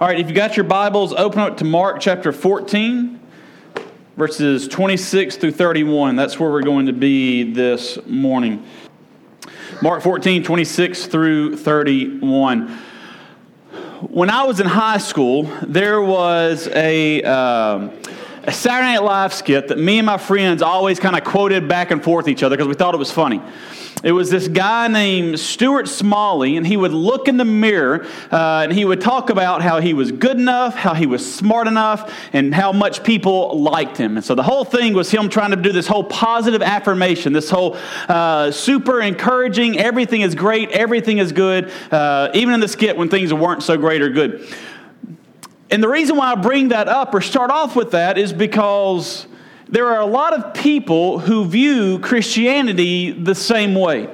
All right, if you got your Bibles, open up to Mark chapter 14, verses 26 through 31. That's where we're going to be this morning. Mark 14, 26 through 31. When I was in high school, there was a. Um, a Saturday Night Live skit that me and my friends always kind of quoted back and forth each other because we thought it was funny. It was this guy named Stuart Smalley, and he would look in the mirror uh, and he would talk about how he was good enough, how he was smart enough, and how much people liked him. And so the whole thing was him trying to do this whole positive affirmation, this whole uh, super encouraging, everything is great, everything is good, uh, even in the skit when things weren't so great or good. And the reason why I bring that up or start off with that is because there are a lot of people who view Christianity the same way.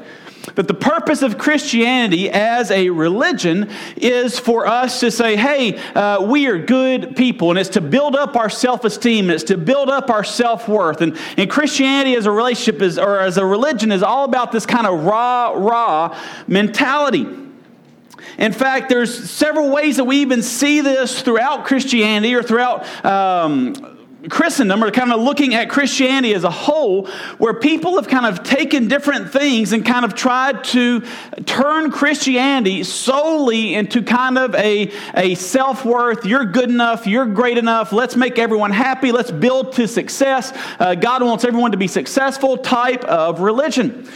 That the purpose of Christianity as a religion is for us to say, hey, uh, we are good people, and it's to build up our self esteem, it's to build up our self worth. And, and Christianity as a relationship is, or as a religion is all about this kind of rah, rah mentality. In fact, there's several ways that we even see this throughout Christianity or throughout um, Christendom, or kind of looking at Christianity as a whole, where people have kind of taken different things and kind of tried to turn Christianity solely into kind of a, a self worth. You're good enough. You're great enough. Let's make everyone happy. Let's build to success. Uh, God wants everyone to be successful type of religion.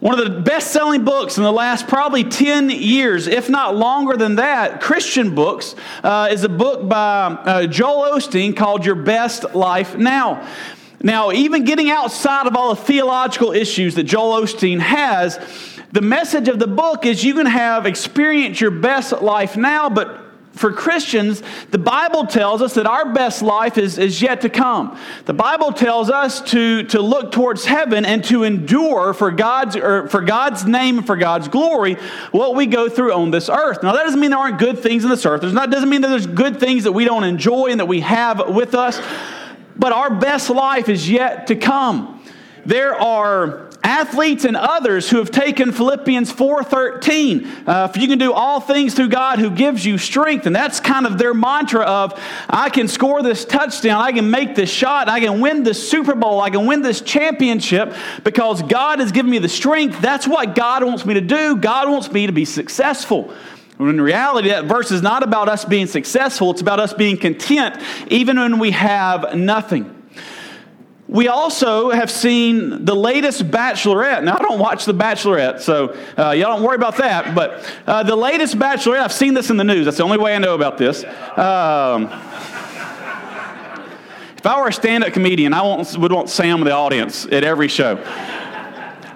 One of the best selling books in the last probably 10 years, if not longer than that, Christian books, uh, is a book by uh, Joel Osteen called Your Best Life Now. Now, even getting outside of all the theological issues that Joel Osteen has, the message of the book is you can have experience your best life now, but for Christians, the Bible tells us that our best life is, is yet to come. The Bible tells us to, to look towards heaven and to endure for God's, or for God's name and for God's glory what we go through on this earth. Now, that doesn't mean there aren't good things in this earth. There's not, doesn't mean that there's good things that we don't enjoy and that we have with us. But our best life is yet to come. There are athletes and others who have taken Philippians 4:13. Uh, if you can do all things through God who gives you strength, and that's kind of their mantra of I can score this touchdown, I can make this shot, I can win this Super Bowl, I can win this championship because God has given me the strength. That's what God wants me to do. God wants me to be successful. When in reality, that verse is not about us being successful, it's about us being content even when we have nothing. We also have seen the latest Bachelorette. Now, I don't watch The Bachelorette, so uh, y'all don't worry about that. But uh, the latest Bachelorette, I've seen this in the news. That's the only way I know about this. Um, if I were a stand up comedian, I would want Sam in the audience at every show.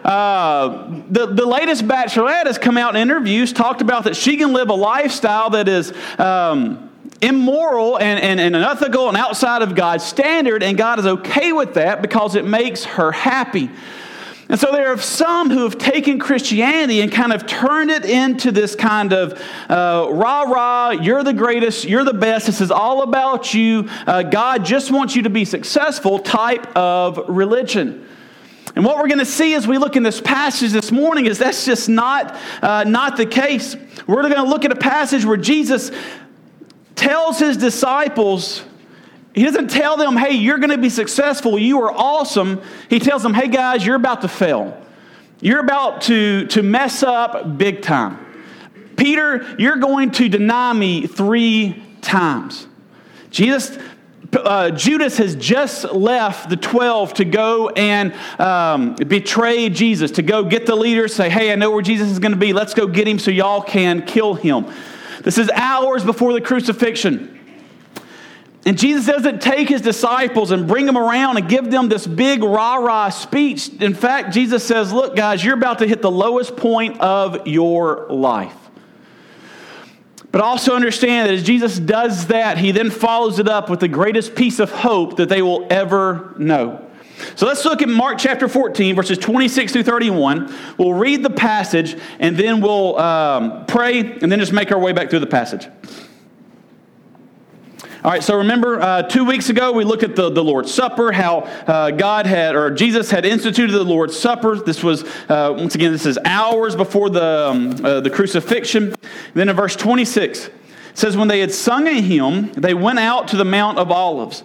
Uh, the, the latest Bachelorette has come out in interviews, talked about that she can live a lifestyle that is. Um, immoral and, and, and unethical and outside of God's standard, and God is okay with that because it makes her happy. And so there are some who have taken Christianity and kind of turned it into this kind of uh, rah rah, you're the greatest, you're the best, this is all about you, uh, God just wants you to be successful type of religion. And what we're going to see as we look in this passage this morning is that's just not, uh, not the case. We're going to look at a passage where Jesus tells his disciples, he doesn't tell them, hey, you're going to be successful, you are awesome. He tells them, hey, guys, you're about to fail. You're about to, to mess up big time. Peter, you're going to deny me three times. Jesus, uh, Judas has just left the 12 to go and um, betray Jesus, to go get the leaders, say, hey, I know where Jesus is going to be. Let's go get him so y'all can kill him. This is hours before the crucifixion. And Jesus doesn't take his disciples and bring them around and give them this big rah rah speech. In fact, Jesus says, Look, guys, you're about to hit the lowest point of your life. But also understand that as Jesus does that, he then follows it up with the greatest piece of hope that they will ever know. So let's look at Mark chapter 14, verses 26 through 31. We'll read the passage and then we'll um, pray and then just make our way back through the passage. All right, so remember uh, two weeks ago we looked at the, the Lord's Supper, how uh, God had, or Jesus had instituted the Lord's Supper. This was, uh, once again, this is hours before the, um, uh, the crucifixion. And then in verse 26, it says, When they had sung a hymn, they went out to the Mount of Olives.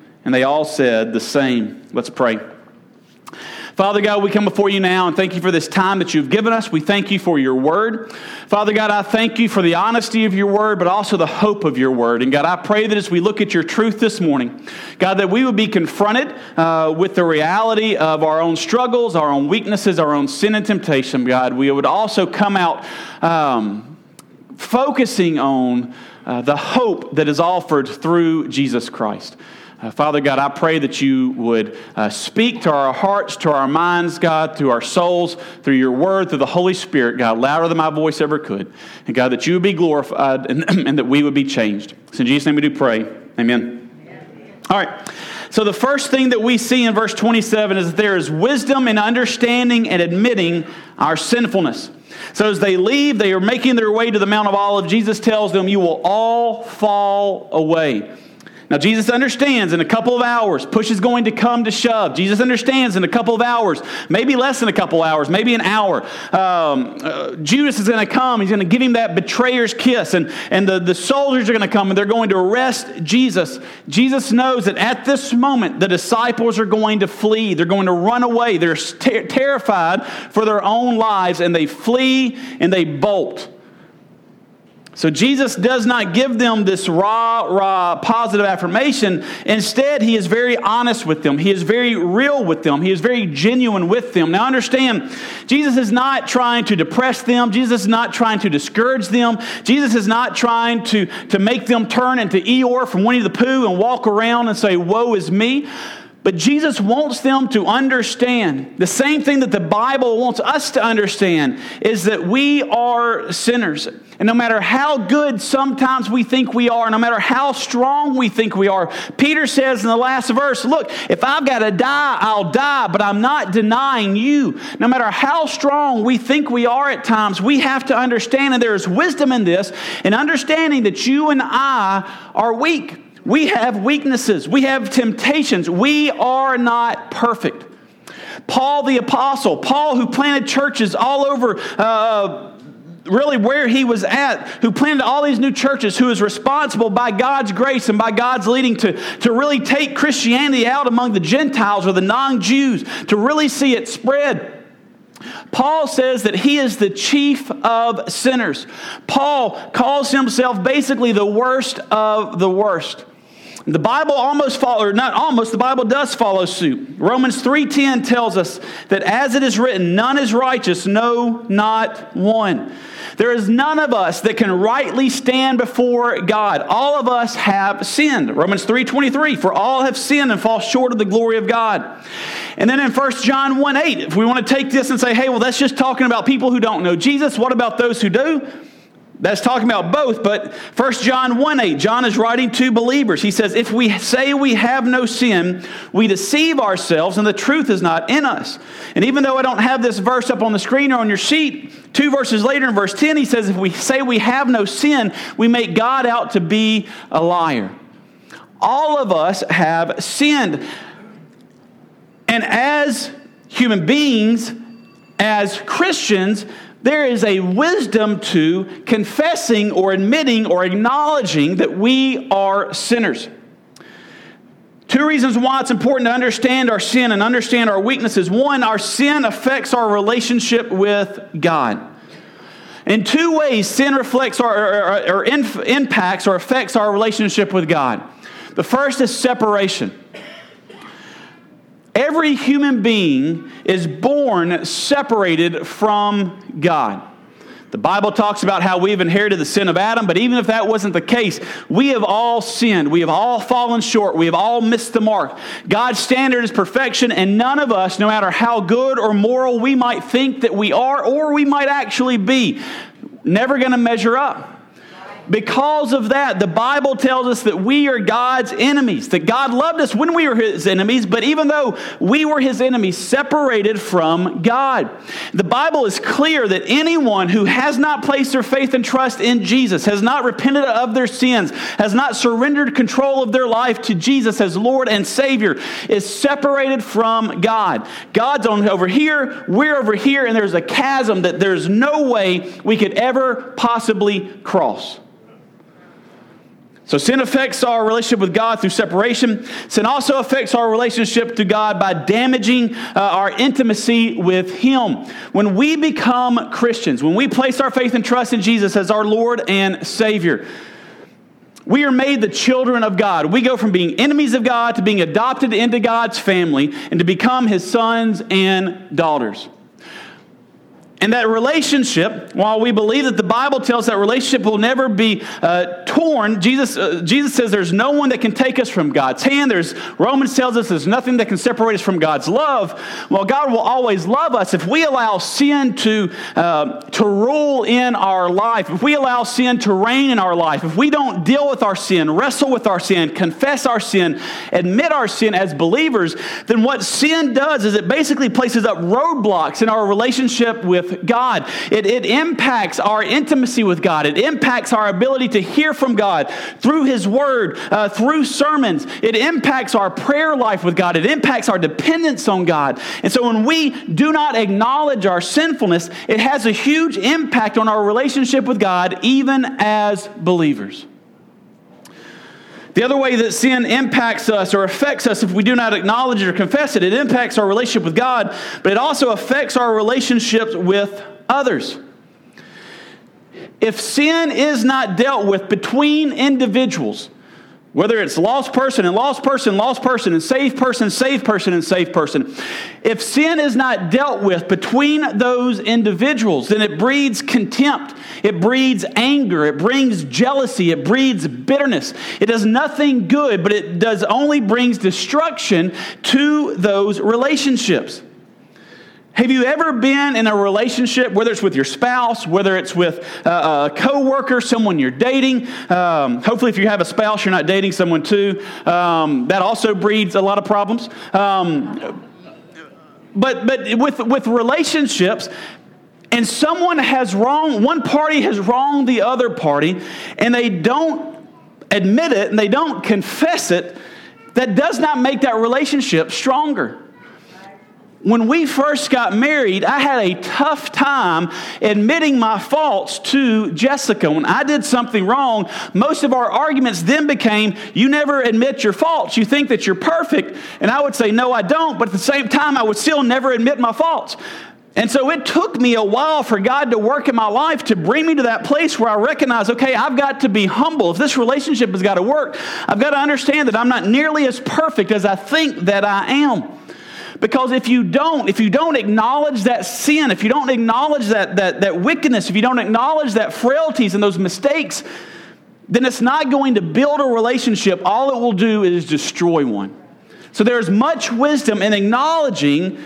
And they all said the same. Let's pray. Father God, we come before you now and thank you for this time that you've given us. We thank you for your word. Father God, I thank you for the honesty of your word, but also the hope of your word. And God, I pray that as we look at your truth this morning, God, that we would be confronted uh, with the reality of our own struggles, our own weaknesses, our own sin and temptation, God. We would also come out um, focusing on uh, the hope that is offered through Jesus Christ. Uh, Father God, I pray that you would uh, speak to our hearts, to our minds, God, to our souls, through your word, through the Holy Spirit, God, louder than my voice ever could. And God, that you would be glorified and, and that we would be changed. So in Jesus' name we do pray. Amen. All right. So the first thing that we see in verse 27 is that there is wisdom in understanding and admitting our sinfulness. So as they leave, they are making their way to the Mount of Olives. Jesus tells them, You will all fall away. Now, Jesus understands in a couple of hours, push is going to come to shove. Jesus understands in a couple of hours, maybe less than a couple hours, maybe an hour. Um, uh, Judas is going to come. He's going to give him that betrayer's kiss, and, and the, the soldiers are going to come and they're going to arrest Jesus. Jesus knows that at this moment, the disciples are going to flee. They're going to run away. They're ter- terrified for their own lives, and they flee and they bolt. So Jesus does not give them this raw, raw positive affirmation. Instead, he is very honest with them. He is very real with them. He is very genuine with them. Now, understand, Jesus is not trying to depress them. Jesus is not trying to discourage them. Jesus is not trying to, to make them turn into Eeyore from Winnie the Pooh and walk around and say, Woe is me. But Jesus wants them to understand the same thing that the Bible wants us to understand is that we are sinners. And no matter how good sometimes we think we are, no matter how strong we think we are, Peter says in the last verse, Look, if I've got to die, I'll die, but I'm not denying you. No matter how strong we think we are at times, we have to understand, and there is wisdom in this, in understanding that you and I are weak. We have weaknesses, we have temptations, we are not perfect. Paul the Apostle, Paul who planted churches all over. Uh, really where he was at, who planted all these new churches, who is responsible by God's grace and by God's leading to, to really take Christianity out among the Gentiles or the non Jews, to really see it spread. Paul says that he is the chief of sinners. Paul calls himself basically the worst of the worst. The Bible almost follows, or not almost, the Bible does follow suit. Romans 3.10 tells us that as it is written, none is righteous, no, not one. There is none of us that can rightly stand before God. All of us have sinned. Romans 3.23, for all have sinned and fall short of the glory of God. And then in 1 John 1 8, if we want to take this and say, hey, well, that's just talking about people who don't know Jesus, what about those who do? That's talking about both, but 1 John 1 8, John is writing to believers. He says, If we say we have no sin, we deceive ourselves and the truth is not in us. And even though I don't have this verse up on the screen or on your sheet, two verses later in verse 10, he says, If we say we have no sin, we make God out to be a liar. All of us have sinned. And as human beings, as Christians, there is a wisdom to confessing or admitting or acknowledging that we are sinners. Two reasons why it's important to understand our sin and understand our weaknesses. One, our sin affects our relationship with God. In two ways, sin reflects or, or, or impacts or affects our relationship with God. The first is separation. Every human being is born separated from God. The Bible talks about how we've inherited the sin of Adam, but even if that wasn't the case, we have all sinned. We have all fallen short. We have all missed the mark. God's standard is perfection, and none of us, no matter how good or moral we might think that we are or we might actually be, never going to measure up. Because of that, the Bible tells us that we are God's enemies, that God loved us when we were his enemies, but even though we were his enemies, separated from God. The Bible is clear that anyone who has not placed their faith and trust in Jesus, has not repented of their sins, has not surrendered control of their life to Jesus as Lord and Savior, is separated from God. God's on over here, we're over here, and there's a chasm that there's no way we could ever possibly cross. So sin affects our relationship with God through separation. Sin also affects our relationship to God by damaging uh, our intimacy with Him. When we become Christians, when we place our faith and trust in Jesus as our Lord and Savior, we are made the children of God. We go from being enemies of God to being adopted into God's family and to become His sons and daughters. And that relationship, while we believe that the Bible tells that relationship will never be uh, torn, Jesus, uh, Jesus says there's no one that can take us from God's hand. There's Romans tells us there's nothing that can separate us from God's love. Well, God will always love us if we allow sin to, uh, to rule in our life, if we allow sin to reign in our life, if we don't deal with our sin, wrestle with our sin, confess our sin, admit our sin as believers, then what sin does is it basically places up roadblocks in our relationship with God. It, it impacts our intimacy with God. It impacts our ability to hear from God through His Word, uh, through sermons. It impacts our prayer life with God. It impacts our dependence on God. And so when we do not acknowledge our sinfulness, it has a huge impact on our relationship with God, even as believers. The other way that sin impacts us or affects us if we do not acknowledge it or confess it, it impacts our relationship with God, but it also affects our relationships with others. If sin is not dealt with between individuals, whether it's lost person and lost person, lost person, and saved person, saved person, and saved person. If sin is not dealt with between those individuals, then it breeds contempt, it breeds anger, it brings jealousy, it breeds bitterness. It does nothing good, but it does only brings destruction to those relationships. Have you ever been in a relationship, whether it's with your spouse, whether it's with a, a coworker, someone you're dating? Um, hopefully, if you have a spouse, you're not dating someone too. Um, that also breeds a lot of problems. Um, but but with with relationships, and someone has wronged one party has wronged the other party, and they don't admit it and they don't confess it. That does not make that relationship stronger when we first got married, I had a tough time admitting my faults to Jessica. When I did something wrong, most of our arguments then became, You never admit your faults. You think that you're perfect. And I would say, No, I don't. But at the same time, I would still never admit my faults. And so it took me a while for God to work in my life to bring me to that place where I recognize, okay, I've got to be humble. If this relationship has got to work, I've got to understand that I'm not nearly as perfect as I think that I am. Because if you don't, if you don't acknowledge that sin, if you don't acknowledge that, that, that wickedness, if you don't acknowledge that frailties and those mistakes, then it's not going to build a relationship. All it will do is destroy one. So there's much wisdom in acknowledging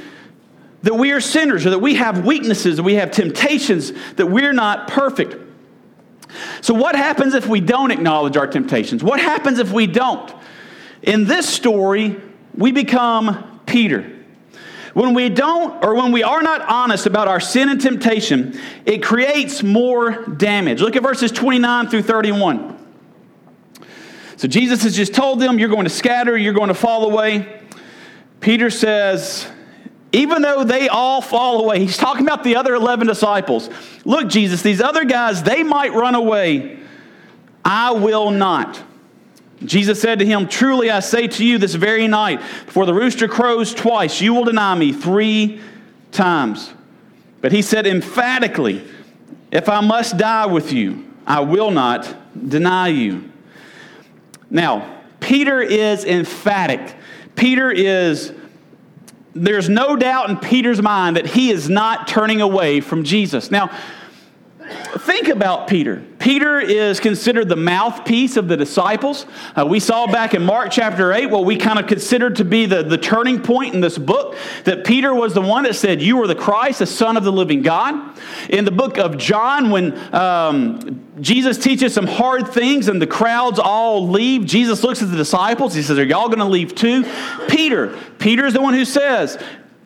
that we are sinners or that we have weaknesses, that we have temptations, that we're not perfect. So, what happens if we don't acknowledge our temptations? What happens if we don't? In this story, we become Peter. When we don't, or when we are not honest about our sin and temptation, it creates more damage. Look at verses 29 through 31. So Jesus has just told them, You're going to scatter, you're going to fall away. Peter says, even though they all fall away, he's talking about the other 11 disciples. Look, Jesus, these other guys, they might run away. I will not. Jesus said to him, Truly I say to you, this very night, before the rooster crows twice, you will deny me three times. But he said emphatically, If I must die with you, I will not deny you. Now, Peter is emphatic. Peter is, there's no doubt in Peter's mind that he is not turning away from Jesus. Now, think about Peter. Peter is considered the mouthpiece of the disciples. Uh, we saw back in Mark chapter 8 what we kind of considered to be the, the turning point in this book that Peter was the one that said, You are the Christ, the Son of the living God. In the book of John, when um, Jesus teaches some hard things and the crowds all leave, Jesus looks at the disciples. He says, Are y'all going to leave too? Peter, Peter is the one who says,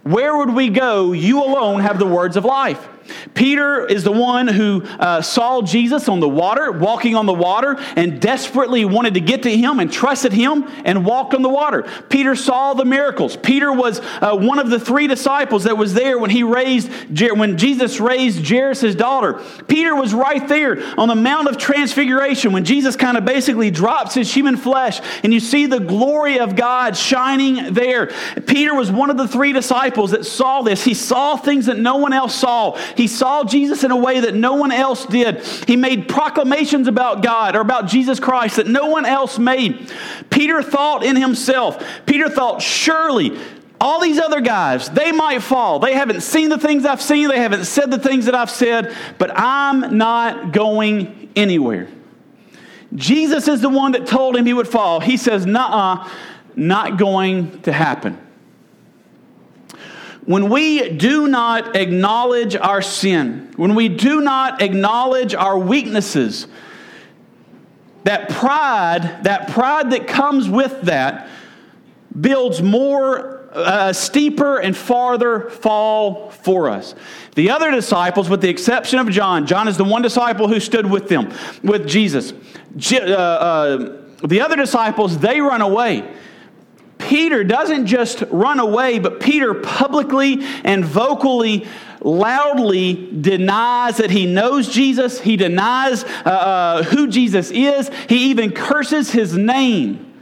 Where would we go? You alone have the words of life. Peter is the one who uh, saw Jesus on the water, walking on the water, and desperately wanted to get to him and trusted him and walked on the water. Peter saw the miracles. Peter was uh, one of the three disciples that was there when he raised, when Jesus raised Jairus' daughter. Peter was right there on the Mount of Transfiguration when Jesus kind of basically drops his human flesh, and you see the glory of God shining there. Peter was one of the three disciples that saw this. He saw things that no one else saw. He saw Jesus in a way that no one else did. He made proclamations about God or about Jesus Christ that no one else made. Peter thought in himself, Peter thought, surely all these other guys, they might fall. They haven't seen the things I've seen, they haven't said the things that I've said, but I'm not going anywhere. Jesus is the one that told him he would fall. He says, Nah, not going to happen. When we do not acknowledge our sin, when we do not acknowledge our weaknesses, that pride, that pride that comes with that, builds more, uh, steeper and farther fall for us. The other disciples, with the exception of John, John is the one disciple who stood with them, with Jesus. Uh, uh, the other disciples, they run away. Peter doesn't just run away, but Peter publicly and vocally, loudly denies that he knows Jesus. He denies uh, uh, who Jesus is. He even curses his name.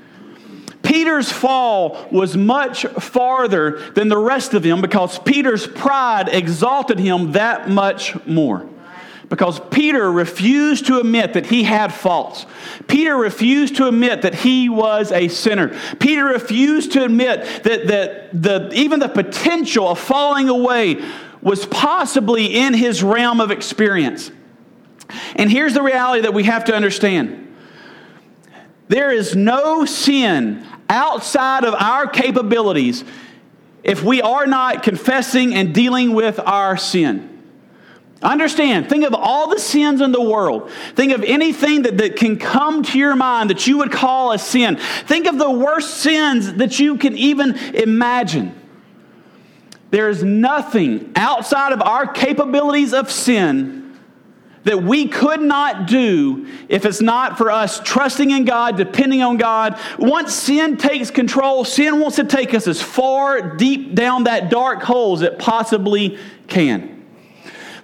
Peter's fall was much farther than the rest of them because Peter's pride exalted him that much more because Peter refused to admit that he had faults. Peter refused to admit that he was a sinner. Peter refused to admit that, that the, even the potential of falling away was possibly in his realm of experience. And here's the reality that we have to understand there is no sin outside of our capabilities if we are not confessing and dealing with our sin. Understand, think of all the sins in the world. Think of anything that, that can come to your mind that you would call a sin. Think of the worst sins that you can even imagine. There is nothing outside of our capabilities of sin that we could not do if it's not for us trusting in God, depending on God. Once sin takes control, sin wants to take us as far deep down that dark hole as it possibly can.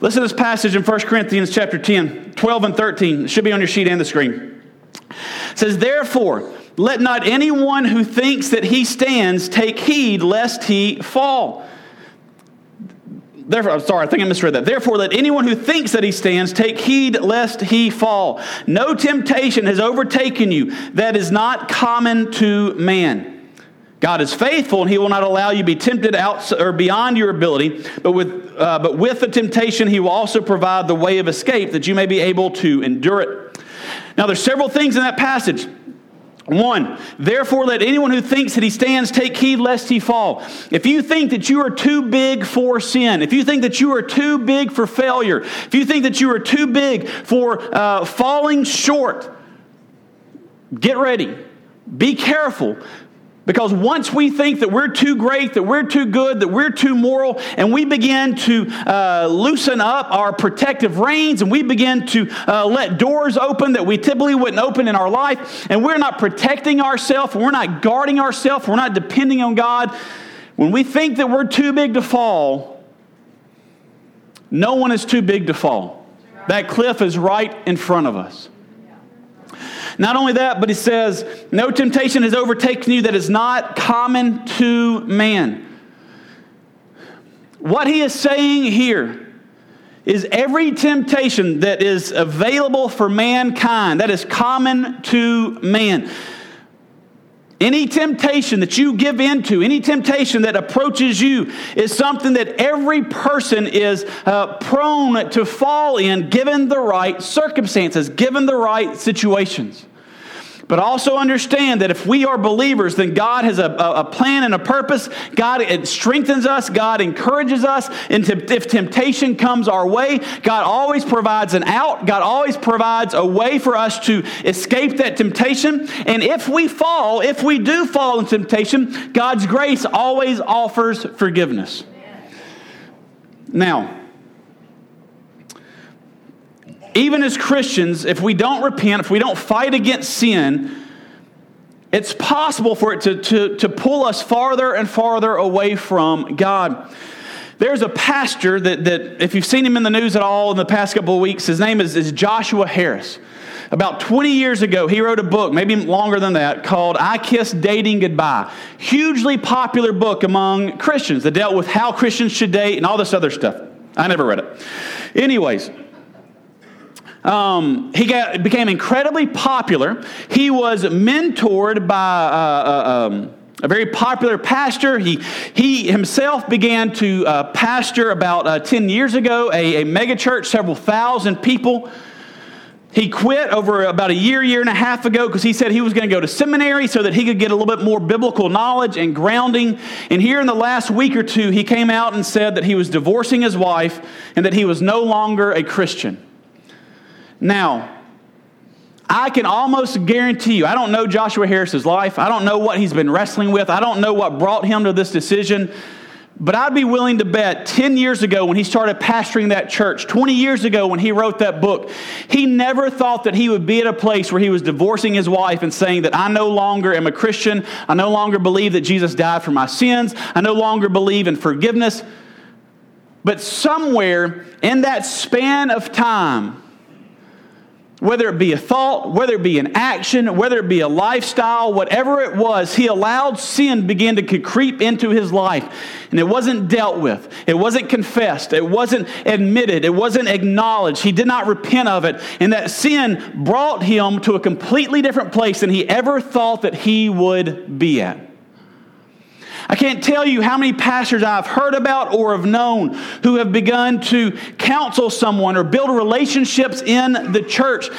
Listen to this passage in 1 Corinthians chapter 10, 12 and 13. It should be on your sheet and the screen. It says, Therefore, let not anyone who thinks that he stands take heed lest he fall. Therefore, I'm sorry, I think I misread that. Therefore, let anyone who thinks that he stands take heed lest he fall. No temptation has overtaken you that is not common to man. God is faithful, and He will not allow you to be tempted out or beyond your ability. But with, uh, but with the temptation, He will also provide the way of escape that you may be able to endure it. Now, there's several things in that passage. One, therefore, let anyone who thinks that he stands take heed lest he fall. If you think that you are too big for sin, if you think that you are too big for failure, if you think that you are too big for uh, falling short, get ready. Be careful because once we think that we're too great, that we're too good, that we're too moral, and we begin to uh, loosen up our protective reins and we begin to uh, let doors open that we typically wouldn't open in our life, and we're not protecting ourselves, we're not guarding ourselves, we're not depending on God, when we think that we're too big to fall, no one is too big to fall. That cliff is right in front of us. Not only that, but he says, No temptation has overtaken you that is not common to man. What he is saying here is every temptation that is available for mankind, that is common to man. Any temptation that you give into, any temptation that approaches you, is something that every person is uh, prone to fall in given the right circumstances, given the right situations. But also understand that if we are believers, then God has a, a plan and a purpose. God it strengthens us. God encourages us. And if temptation comes our way, God always provides an out. God always provides a way for us to escape that temptation. And if we fall, if we do fall in temptation, God's grace always offers forgiveness. Now, even as Christians, if we don't repent, if we don't fight against sin, it's possible for it to, to, to pull us farther and farther away from God. There's a pastor that, that, if you've seen him in the news at all in the past couple of weeks, his name is, is Joshua Harris. About 20 years ago, he wrote a book, maybe longer than that, called I Kiss Dating Goodbye. Hugely popular book among Christians that dealt with how Christians should date and all this other stuff. I never read it. Anyways, um, he got, became incredibly popular. He was mentored by uh, uh, um, a very popular pastor. He, he himself began to uh, pastor about uh, 10 years ago, a, a megachurch, several thousand people. He quit over about a year, year and a half ago because he said he was going to go to seminary so that he could get a little bit more biblical knowledge and grounding. And here in the last week or two, he came out and said that he was divorcing his wife and that he was no longer a Christian. Now, I can almost guarantee you, I don't know Joshua Harris's life. I don't know what he's been wrestling with. I don't know what brought him to this decision. But I'd be willing to bet 10 years ago when he started pastoring that church, 20 years ago when he wrote that book, he never thought that he would be at a place where he was divorcing his wife and saying that I no longer am a Christian. I no longer believe that Jesus died for my sins. I no longer believe in forgiveness. But somewhere in that span of time, whether it be a thought, whether it be an action, whether it be a lifestyle, whatever it was, he allowed sin begin to creep into his life. And it wasn't dealt with. It wasn't confessed. It wasn't admitted. It wasn't acknowledged. He did not repent of it. And that sin brought him to a completely different place than he ever thought that he would be at. I can't tell you how many pastors I've heard about or have known who have begun to counsel someone or build relationships in the church.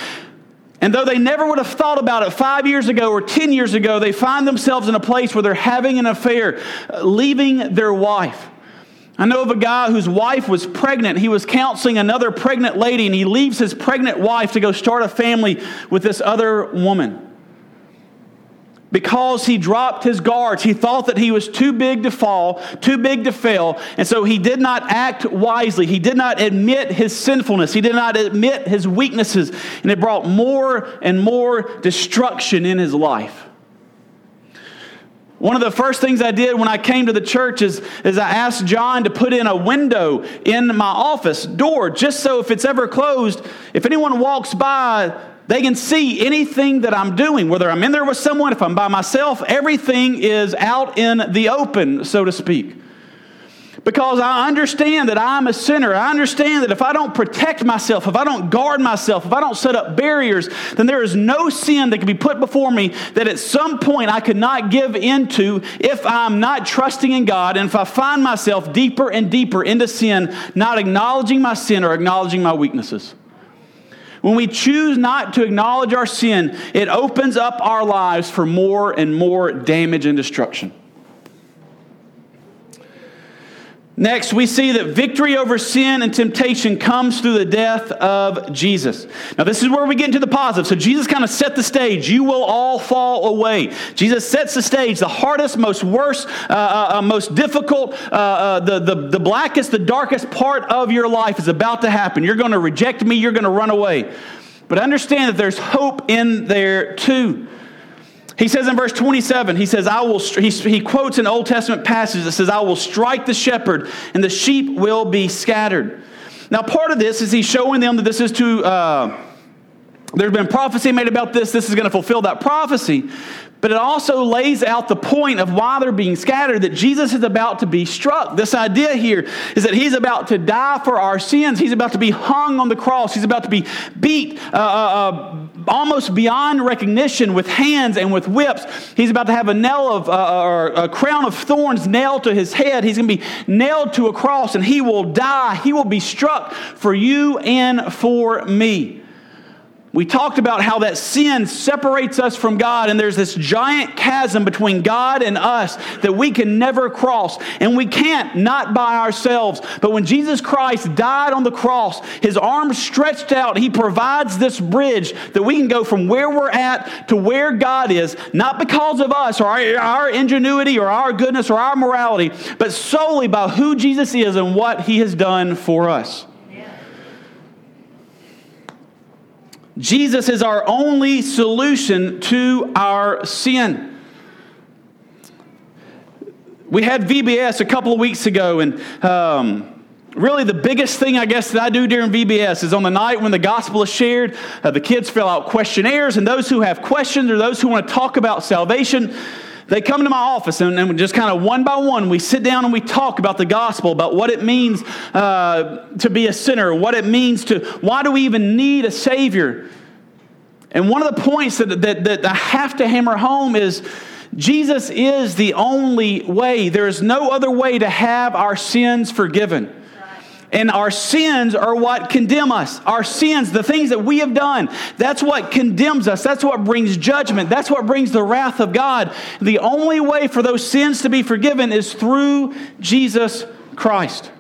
And though they never would have thought about it five years ago or 10 years ago, they find themselves in a place where they're having an affair, uh, leaving their wife. I know of a guy whose wife was pregnant. He was counseling another pregnant lady, and he leaves his pregnant wife to go start a family with this other woman because he dropped his guards. He thought that he was too big to fall, too big to fail, and so he did not act wisely. He did not admit his sinfulness, he did not admit his weaknesses, and it brought more and more destruction in his life. One of the first things I did when I came to the church is, is I asked John to put in a window in my office door just so if it's ever closed, if anyone walks by, they can see anything that I'm doing, whether I'm in there with someone, if I'm by myself, everything is out in the open, so to speak. Because I understand that I'm a sinner. I understand that if I don't protect myself, if I don't guard myself, if I don't set up barriers, then there is no sin that can be put before me that at some point I could not give into if I'm not trusting in God and if I find myself deeper and deeper into sin, not acknowledging my sin or acknowledging my weaknesses. When we choose not to acknowledge our sin, it opens up our lives for more and more damage and destruction. Next, we see that victory over sin and temptation comes through the death of Jesus. Now, this is where we get into the positive. So, Jesus kind of set the stage. You will all fall away. Jesus sets the stage. The hardest, most worst, uh, uh, uh most difficult, uh, uh, the, the, the blackest, the darkest part of your life is about to happen. You're going to reject me, you're going to run away. But understand that there's hope in there too. He says in verse 27, he says, I will, he, he quotes an Old Testament passage that says, I will strike the shepherd and the sheep will be scattered. Now, part of this is he's showing them that this is to, uh, there's been prophecy made about this, this is going to fulfill that prophecy. But it also lays out the point of why they're being scattered that Jesus is about to be struck. This idea here is that he's about to die for our sins. He's about to be hung on the cross. He's about to be beat uh, uh, uh almost beyond recognition with hands and with whips. He's about to have a nail of uh, or a crown of thorns nailed to his head. He's going to be nailed to a cross and he will die. He will be struck for you and for me. We talked about how that sin separates us from God, and there's this giant chasm between God and us that we can never cross. And we can't, not by ourselves. But when Jesus Christ died on the cross, his arms stretched out, he provides this bridge that we can go from where we're at to where God is, not because of us or our, ingenuity or our goodness or our morality, but solely by who Jesus is and what he has done for us. Jesus is our only solution to our sin. We had VBS a couple of weeks ago, and um, really the biggest thing I guess that I do during VBS is on the night when the gospel is shared, uh, the kids fill out questionnaires, and those who have questions or those who want to talk about salvation, they come to my office and, and just kind of one by one, we sit down and we talk about the gospel, about what it means uh, to be a sinner, what it means to, why do we even need a Savior? And one of the points that, that, that I have to hammer home is Jesus is the only way. There is no other way to have our sins forgiven. And our sins are what condemn us. Our sins, the things that we have done, that's what condemns us. That's what brings judgment. That's what brings the wrath of God. The only way for those sins to be forgiven is through Jesus Christ.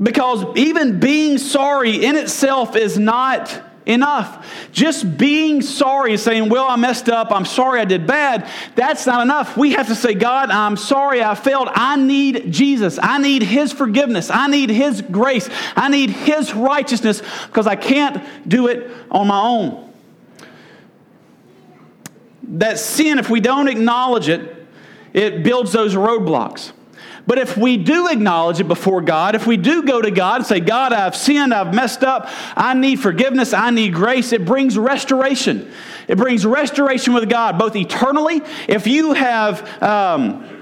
Because even being sorry in itself is not enough. Just being sorry and saying, Well, I messed up, I'm sorry I did bad, that's not enough. We have to say, God, I'm sorry I failed. I need Jesus. I need His forgiveness. I need His grace. I need His righteousness because I can't do it on my own. That sin, if we don't acknowledge it, it builds those roadblocks. But if we do acknowledge it before God, if we do go to God and say, God, I've sinned, I've messed up, I need forgiveness, I need grace, it brings restoration. It brings restoration with God, both eternally. If you have. Um,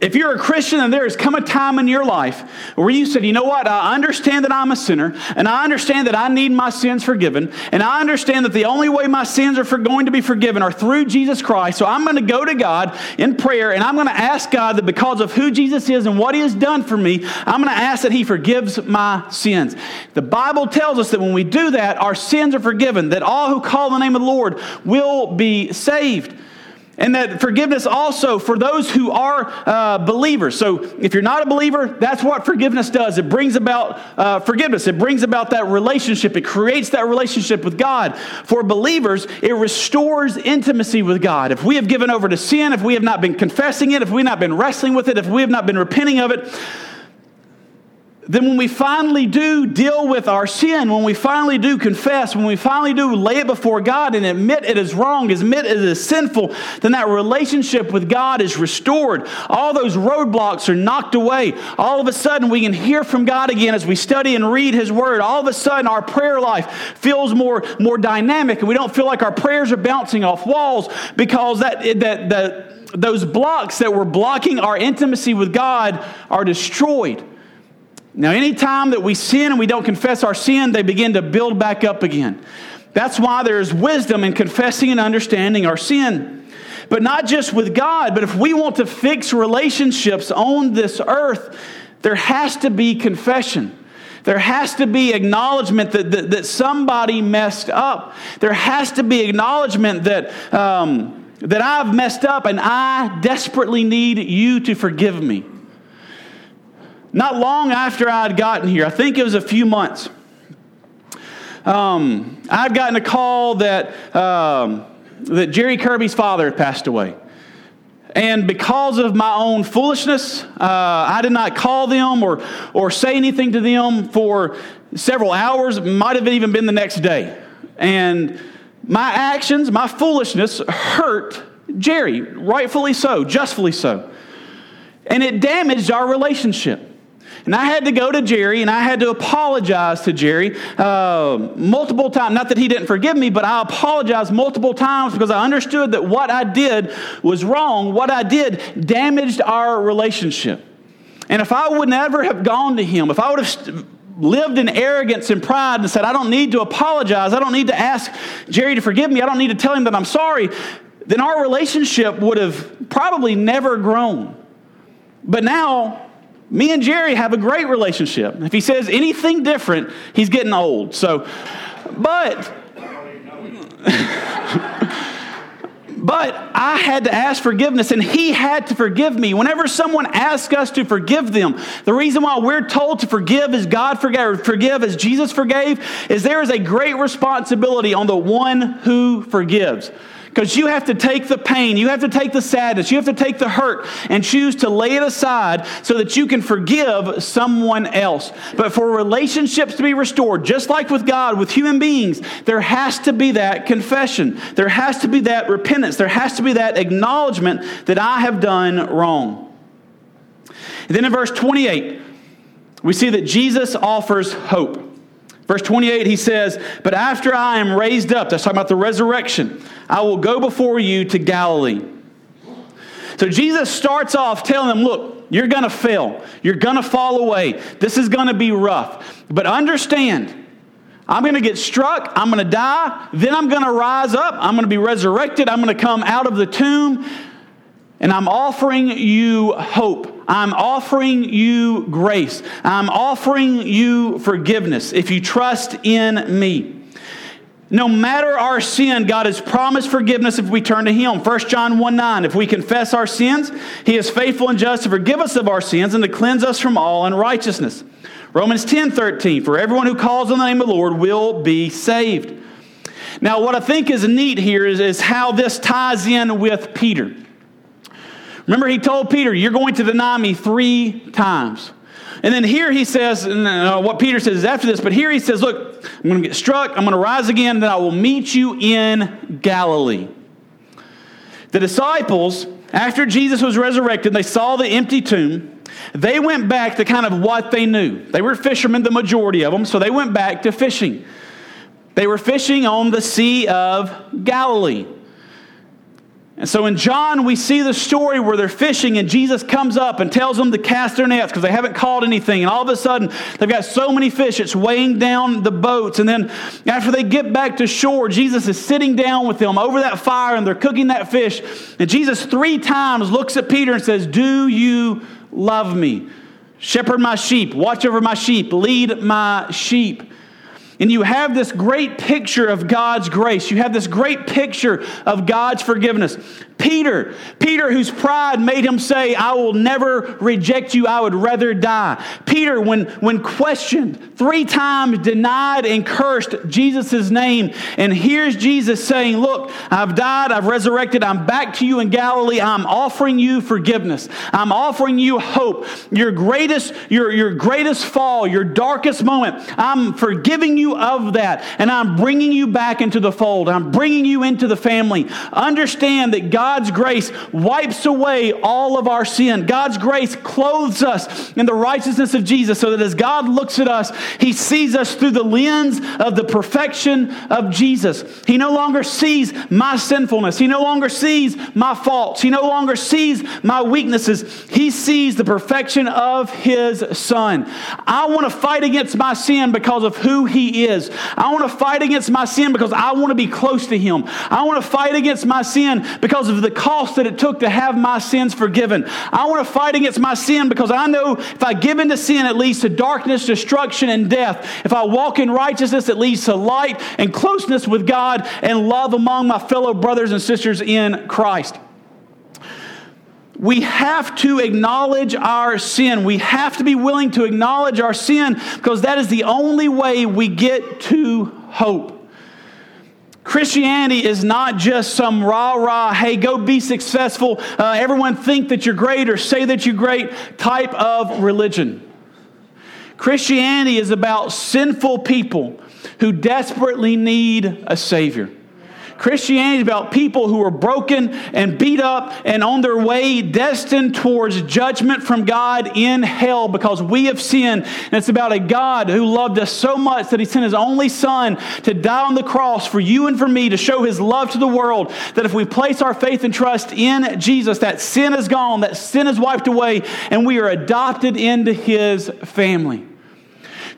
if you're a Christian and there has come a time in your life where you said, you know what, I understand that I'm a sinner and I understand that I need my sins forgiven and I understand that the only way my sins are going to be forgiven are through Jesus Christ. So I'm going to go to God in prayer and I'm going to ask God that because of who Jesus is and what he has done for me, I'm going to ask that he forgives my sins. The Bible tells us that when we do that, our sins are forgiven, that all who call the name of the Lord will be saved. And that forgiveness also for those who are uh, believers. So, if you're not a believer, that's what forgiveness does. It brings about uh, forgiveness, it brings about that relationship, it creates that relationship with God. For believers, it restores intimacy with God. If we have given over to sin, if we have not been confessing it, if we have not been wrestling with it, if we have not been repenting of it, then when we finally do deal with our sin, when we finally do confess, when we finally do lay it before God and admit it is wrong, admit it is sinful, then that relationship with God is restored. All those roadblocks are knocked away. All of a sudden, we can hear from God again as we study and read His Word. All of a sudden, our prayer life feels more, more dynamic, and we don't feel like our prayers are bouncing off walls because that, that, that those blocks that were blocking our intimacy with God are destroyed. Now, anytime that we sin and we don't confess our sin, they begin to build back up again. That's why there's wisdom in confessing and understanding our sin. But not just with God, but if we want to fix relationships on this earth, there has to be confession. There has to be acknowledgement that, that, that somebody messed up. There has to be acknowledgement that, um, that I've messed up and I desperately need you to forgive me. Not long after I had gotten here, I think it was a few months, um, I'd gotten a call that, um, that Jerry Kirby's father had passed away. And because of my own foolishness, uh, I did not call them or, or say anything to them for several hours, might have even been the next day. And my actions, my foolishness hurt Jerry, rightfully so, justly so. And it damaged our relationship. And I had to go to Jerry and I had to apologize to Jerry uh, multiple times. Not that he didn't forgive me, but I apologized multiple times because I understood that what I did was wrong. What I did damaged our relationship. And if I would never have gone to him, if I would have lived in arrogance and pride and said, I don't need to apologize. I don't need to ask Jerry to forgive me. I don't need to tell him that I'm sorry, then our relationship would have probably never grown. But now, me and Jerry have a great relationship. If he says anything different, he's getting old. So, but. But I had to ask forgiveness, and He had to forgive me. Whenever someone asks us to forgive them, the reason why we're told to forgive as God forgave, forgive as Jesus forgave, is there is a great responsibility on the one who forgives. Because you have to take the pain, you have to take the sadness, you have to take the hurt and choose to lay it aside so that you can forgive someone else. But for relationships to be restored, just like with God, with human beings, there has to be that confession. There has to be that repentance. There has to be that acknowledgement that I have done wrong. And then in verse 28, we see that Jesus offers hope. Verse 28, he says, But after I am raised up, that's talking about the resurrection, I will go before you to Galilee. So Jesus starts off telling them, Look, you're going to fail. You're going to fall away. This is going to be rough. But understand, I'm going to get struck. I'm going to die. Then I'm going to rise up. I'm going to be resurrected. I'm going to come out of the tomb. And I'm offering you hope. I'm offering you grace. I'm offering you forgiveness if you trust in me. No matter our sin, God has promised forgiveness if we turn to Him. 1 John 1 9. If we confess our sins, He is faithful and just to forgive us of our sins and to cleanse us from all unrighteousness. Romans 10 13. For everyone who calls on the name of the Lord will be saved. Now, what I think is neat here is, is how this ties in with Peter. Remember, he told Peter, You're going to deny me three times. And then here he says, uh, what Peter says is after this, but here he says, Look, I'm going to get struck, I'm going to rise again, and then I will meet you in Galilee. The disciples, after Jesus was resurrected, they saw the empty tomb. They went back to kind of what they knew. They were fishermen, the majority of them, so they went back to fishing. They were fishing on the Sea of Galilee. And so in John, we see the story where they're fishing, and Jesus comes up and tells them to cast their nets because they haven't caught anything. And all of a sudden, they've got so many fish, it's weighing down the boats. And then after they get back to shore, Jesus is sitting down with them over that fire, and they're cooking that fish. And Jesus, three times, looks at Peter and says, Do you love me? Shepherd my sheep, watch over my sheep, lead my sheep. And you have this great picture of God's grace. You have this great picture of God's forgiveness. Peter, Peter, whose pride made him say, I will never reject you, I would rather die. Peter, when, when questioned, three times denied and cursed Jesus' name. And here's Jesus saying, Look, I've died, I've resurrected, I'm back to you in Galilee. I'm offering you forgiveness. I'm offering you hope. Your greatest, your, your greatest fall, your darkest moment, I'm forgiving you of that. And I'm bringing you back into the fold. I'm bringing you into the family. Understand that God God's grace wipes away all of our sin. God's grace clothes us in the righteousness of Jesus so that as God looks at us, he sees us through the lens of the perfection of Jesus. He no longer sees my sinfulness. He no longer sees my faults. He no longer sees my weaknesses. He sees the perfection of his son. I want to fight against my sin because of who he is. I want to fight against my sin because I want to be close to him. I want to fight against my sin because of of the cost that it took to have my sins forgiven. I want to fight against my sin because I know if I give into sin, it leads to darkness, destruction, and death. If I walk in righteousness, it leads to light and closeness with God and love among my fellow brothers and sisters in Christ. We have to acknowledge our sin. We have to be willing to acknowledge our sin because that is the only way we get to hope. Christianity is not just some rah rah, hey, go be successful, uh, everyone think that you're great or say that you're great type of religion. Christianity is about sinful people who desperately need a Savior. Christianity is about people who are broken and beat up and on their way destined towards judgment from God in hell because we have sinned. And it's about a God who loved us so much that he sent his only son to die on the cross for you and for me to show his love to the world. That if we place our faith and trust in Jesus, that sin is gone, that sin is wiped away, and we are adopted into his family.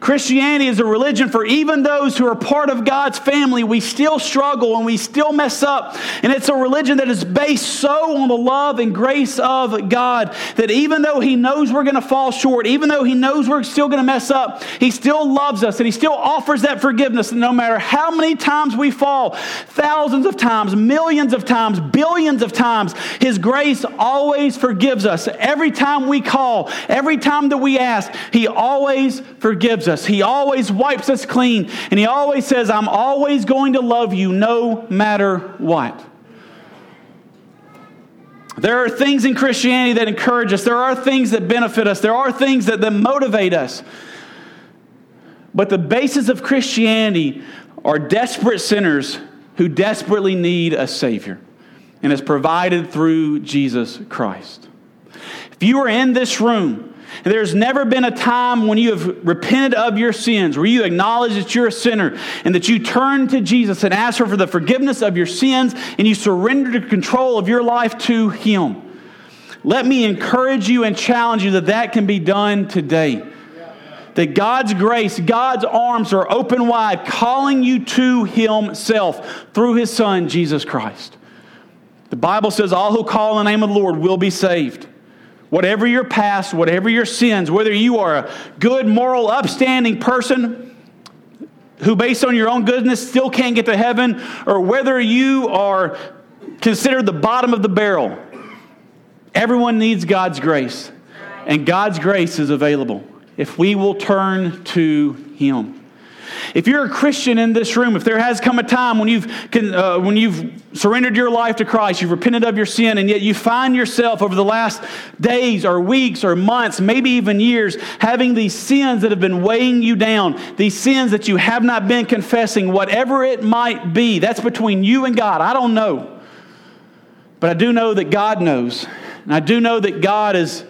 Christianity is a religion for even those who are part of God's family. We still struggle and we still mess up. And it's a religion that is based so on the love and grace of God that even though He knows we're going to fall short, even though He knows we're still going to mess up, He still loves us and He still offers that forgiveness. And no matter how many times we fall, thousands of times, millions of times, billions of times, His grace always forgives us. Every time we call, every time that we ask, He always forgives us. He always wipes us clean. And He always says, I'm always going to love you no matter what. There are things in Christianity that encourage us. There are things that benefit us. There are things that, that motivate us. But the basis of Christianity are desperate sinners who desperately need a Savior. And is provided through Jesus Christ. If you are in this room there's never been a time when you have repented of your sins, where you acknowledge that you're a sinner, and that you turn to Jesus and ask for the forgiveness of your sins, and you surrender the control of your life to Him. Let me encourage you and challenge you that that can be done today. That God's grace, God's arms are open wide, calling you to Himself through His Son, Jesus Christ. The Bible says, All who call on the name of the Lord will be saved. Whatever your past, whatever your sins, whether you are a good, moral, upstanding person who, based on your own goodness, still can't get to heaven, or whether you are considered the bottom of the barrel, everyone needs God's grace. And God's grace is available if we will turn to Him. If you're a Christian in this room, if there has come a time when you've, uh, when you've surrendered your life to Christ, you've repented of your sin, and yet you find yourself over the last days or weeks or months, maybe even years, having these sins that have been weighing you down, these sins that you have not been confessing, whatever it might be, that's between you and God. I don't know. But I do know that God knows. And I do know that God is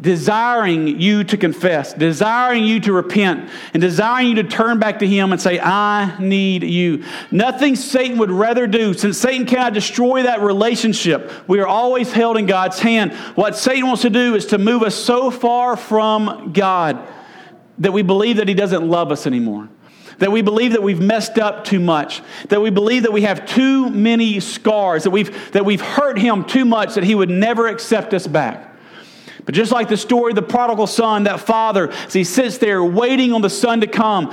desiring you to confess, desiring you to repent, and desiring you to turn back to Him and say, I need you. Nothing Satan would rather do, since Satan cannot destroy that relationship. We are always held in God's hand. What Satan wants to do is to move us so far from God that we believe that He doesn't love us anymore. That we believe that we've messed up too much. That we believe that we have too many scars. That we've, that we've hurt him too much that he would never accept us back. But just like the story of the prodigal son, that father, as he sits there waiting on the son to come,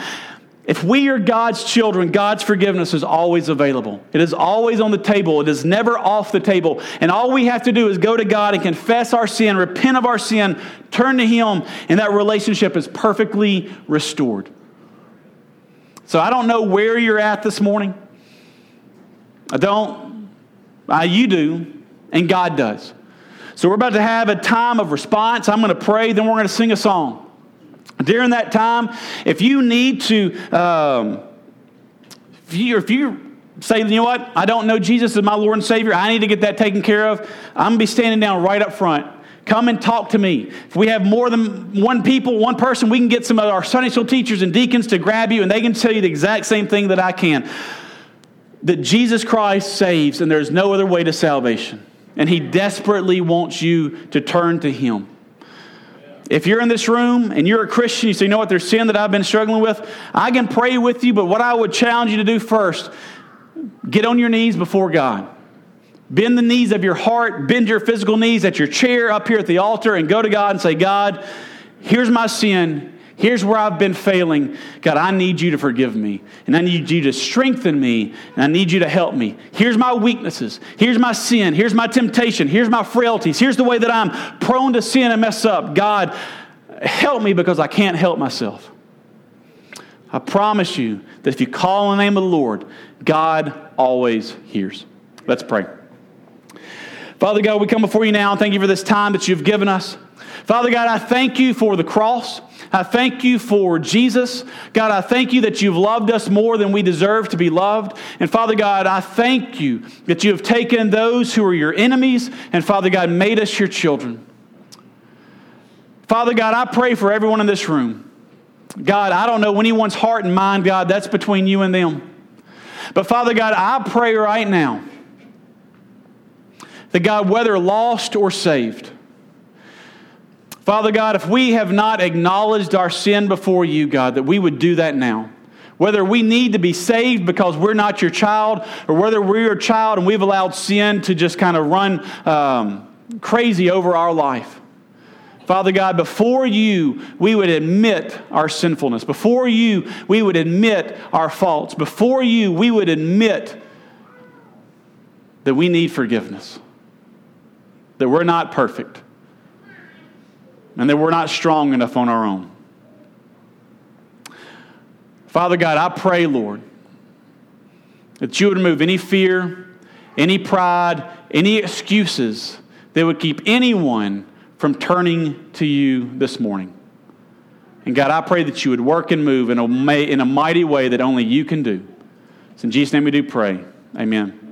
if we are God's children, God's forgiveness is always available. It is always on the table. It is never off the table. And all we have to do is go to God and confess our sin, repent of our sin, turn to Him, and that relationship is perfectly restored. So I don't know where you're at this morning. I don't. Uh, you do, and God does. So we're about to have a time of response. I'm going to pray, then we're going to sing a song. During that time, if you need to, um, if, you, if you say, you know what, I don't know Jesus as my Lord and Savior, I need to get that taken care of, I'm going to be standing down right up front. Come and talk to me. If we have more than one people, one person, we can get some of our Sunday school teachers and deacons to grab you, and they can tell you the exact same thing that I can that Jesus Christ saves, and there's no other way to salvation and He desperately wants you to turn to Him. If you're in this room and you're a Christian, you say, you know what, there's sin that I've been struggling with, I can pray with you, but what I would challenge you to do first, get on your knees before God. Bend the knees of your heart, bend your physical knees at your chair up here at the altar, and go to God and say, God, here's my sin. Here's where I've been failing. God, I need you to forgive me. And I need you to strengthen me. And I need you to help me. Here's my weaknesses. Here's my sin. Here's my temptation. Here's my frailties. Here's the way that I'm prone to sin and mess up. God, help me because I can't help myself. I promise you that if you call on the name of the Lord, God always hears. Let's pray. Father God, we come before you now and thank you for this time that you've given us. Father God, I thank you for the cross. I thank you for Jesus. God, I thank you that you've loved us more than we deserve to be loved. And Father God, I thank you that you have taken those who are your enemies and Father God, made us your children. Father God, I pray for everyone in this room. God, I don't know anyone's heart and mind, God, that's between you and them. But Father God, I pray right now that God, whether lost or saved, Father God, if we have not acknowledged our sin before you, God, that we would do that now. Whether we need to be saved because we're not your child, or whether we're your child and we've allowed sin to just kind of run um, crazy over our life. Father God, before you, we would admit our sinfulness. Before you, we would admit our faults. Before you, we would admit that we need forgiveness, that we're not perfect and that we're not strong enough on our own. Father God, I pray, Lord, that you would remove any fear, any pride, any excuses that would keep anyone from turning to you this morning. And God, I pray that you would work and move in a, in a mighty way that only you can do. It's in Jesus' name we do pray. Amen.